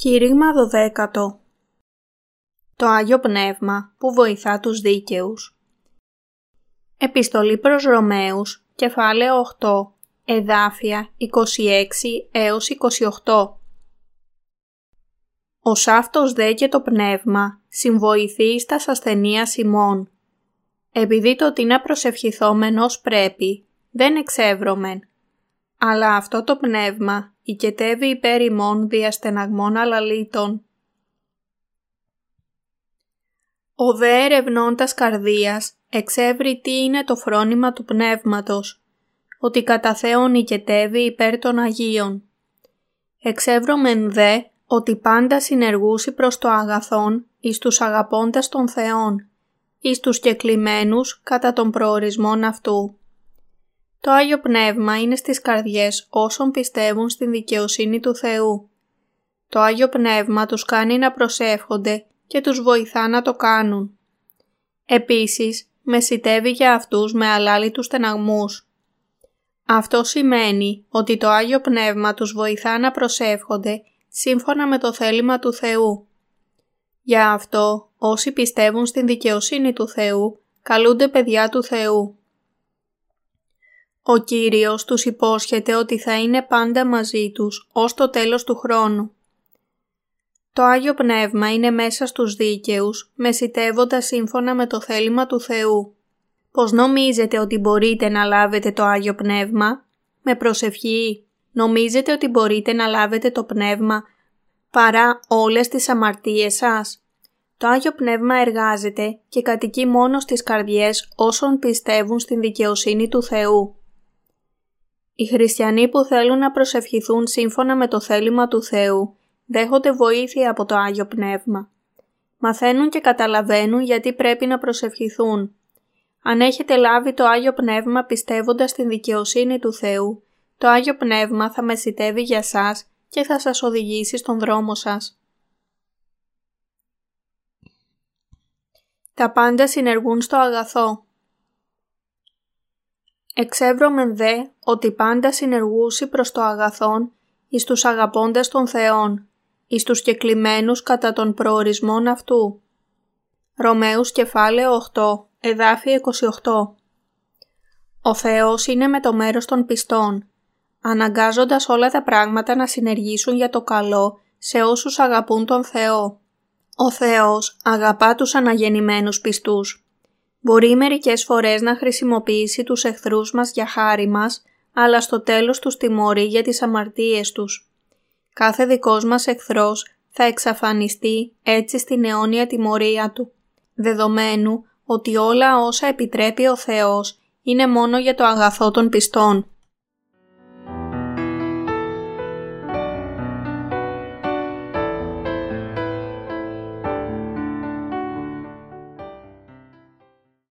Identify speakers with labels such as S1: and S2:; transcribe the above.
S1: Κήρυγμα 12 Το Άγιο Πνεύμα που βοηθά τους δίκαιους. Επιστολή προς Ρωμαίους, κεφάλαιο 8, εδάφια 26 έως 28 Ως αυτός δε και το Πνεύμα συμβοηθεί στα ασθενεία Σιμών. Επειδή το τι να προσευχηθόμενος πρέπει, δεν εξεύρωμεν, αλλά αυτό το πνεύμα οικετεύει υπέρ ημών διαστεναγμών αλαλήτων. Ο δε ερευνώντας καρδίας εξεύρει τι είναι το φρόνημα του πνεύματος, ότι κατά Θεόν οικετεύει υπέρ των Αγίων. Εξεύρωμεν δε ότι πάντα συνεργούσι προς το αγαθόν εις τους αγαπώντας των Θεών, εις τους κεκλημένους κατά των προορισμών αυτού. Το Άγιο Πνεύμα είναι στις καρδιές όσων πιστεύουν στην δικαιοσύνη του Θεού. Το Άγιο Πνεύμα τους κάνει να προσεύχονται και τους βοηθά να το κάνουν. Επίσης, μεσητεύει για αυτούς με αλάλητους στεναγμούς. Αυτό σημαίνει ότι το Άγιο Πνεύμα τους βοηθά να προσεύχονται σύμφωνα με το θέλημα του Θεού. Για αυτό, όσοι πιστεύουν στην δικαιοσύνη του Θεού, καλούνται παιδιά του Θεού. Ο Κύριος τους υπόσχεται ότι θα είναι πάντα μαζί τους ως το τέλος του χρόνου. Το Άγιο Πνεύμα είναι μέσα στους δίκαιους, μεσητεύοντας σύμφωνα με το θέλημα του Θεού. Πώς νομίζετε ότι μπορείτε να λάβετε το Άγιο Πνεύμα; Με προσευχή. Νομίζετε ότι μπορείτε να λάβετε το Πνεύμα παρά όλες τις αμαρτίες σας; Το Άγιο Πνεύμα εργάζεται και κατοικεί μόνο στις καρδιές όσων πιστεύουν στην δικαιοσύνη του Θεού. Οι χριστιανοί που θέλουν να προσευχηθούν σύμφωνα με το θέλημα του Θεού δέχονται βοήθεια από το Άγιο Πνεύμα. Μαθαίνουν και καταλαβαίνουν γιατί πρέπει να προσευχηθούν. Αν έχετε λάβει το Άγιο Πνεύμα πιστεύοντας στην δικαιοσύνη του Θεού, το Άγιο Πνεύμα θα μεσητεύει για σας και θα σας οδηγήσει στον δρόμο σας. Τα πάντα συνεργούν στο αγαθό. Εξεύρωμεν δε ότι πάντα συνεργούσι προς το αγαθόν εις τους αγαπώντες των Θεών, εις τους κεκλημένους κατά των προορισμών αυτού. Ρωμαίους κεφάλαιο 8, εδάφη 28 Ο Θεός είναι με το μέρος των πιστών, αναγκάζοντας όλα τα πράγματα να συνεργήσουν για το καλό σε όσους αγαπούν τον Θεό. Ο Θεός αγαπά τους αναγεννημένους πιστούς. Μπορεί μερικές φορές να χρησιμοποιήσει τους εχθρούς μας για χάρη μας, αλλά στο τέλος τους τιμωρεί για τις αμαρτίες τους. Κάθε δικός μας εχθρός θα εξαφανιστεί έτσι στην αιώνια τιμωρία του, δεδομένου ότι όλα όσα επιτρέπει ο Θεός είναι μόνο για το αγαθό των πιστών.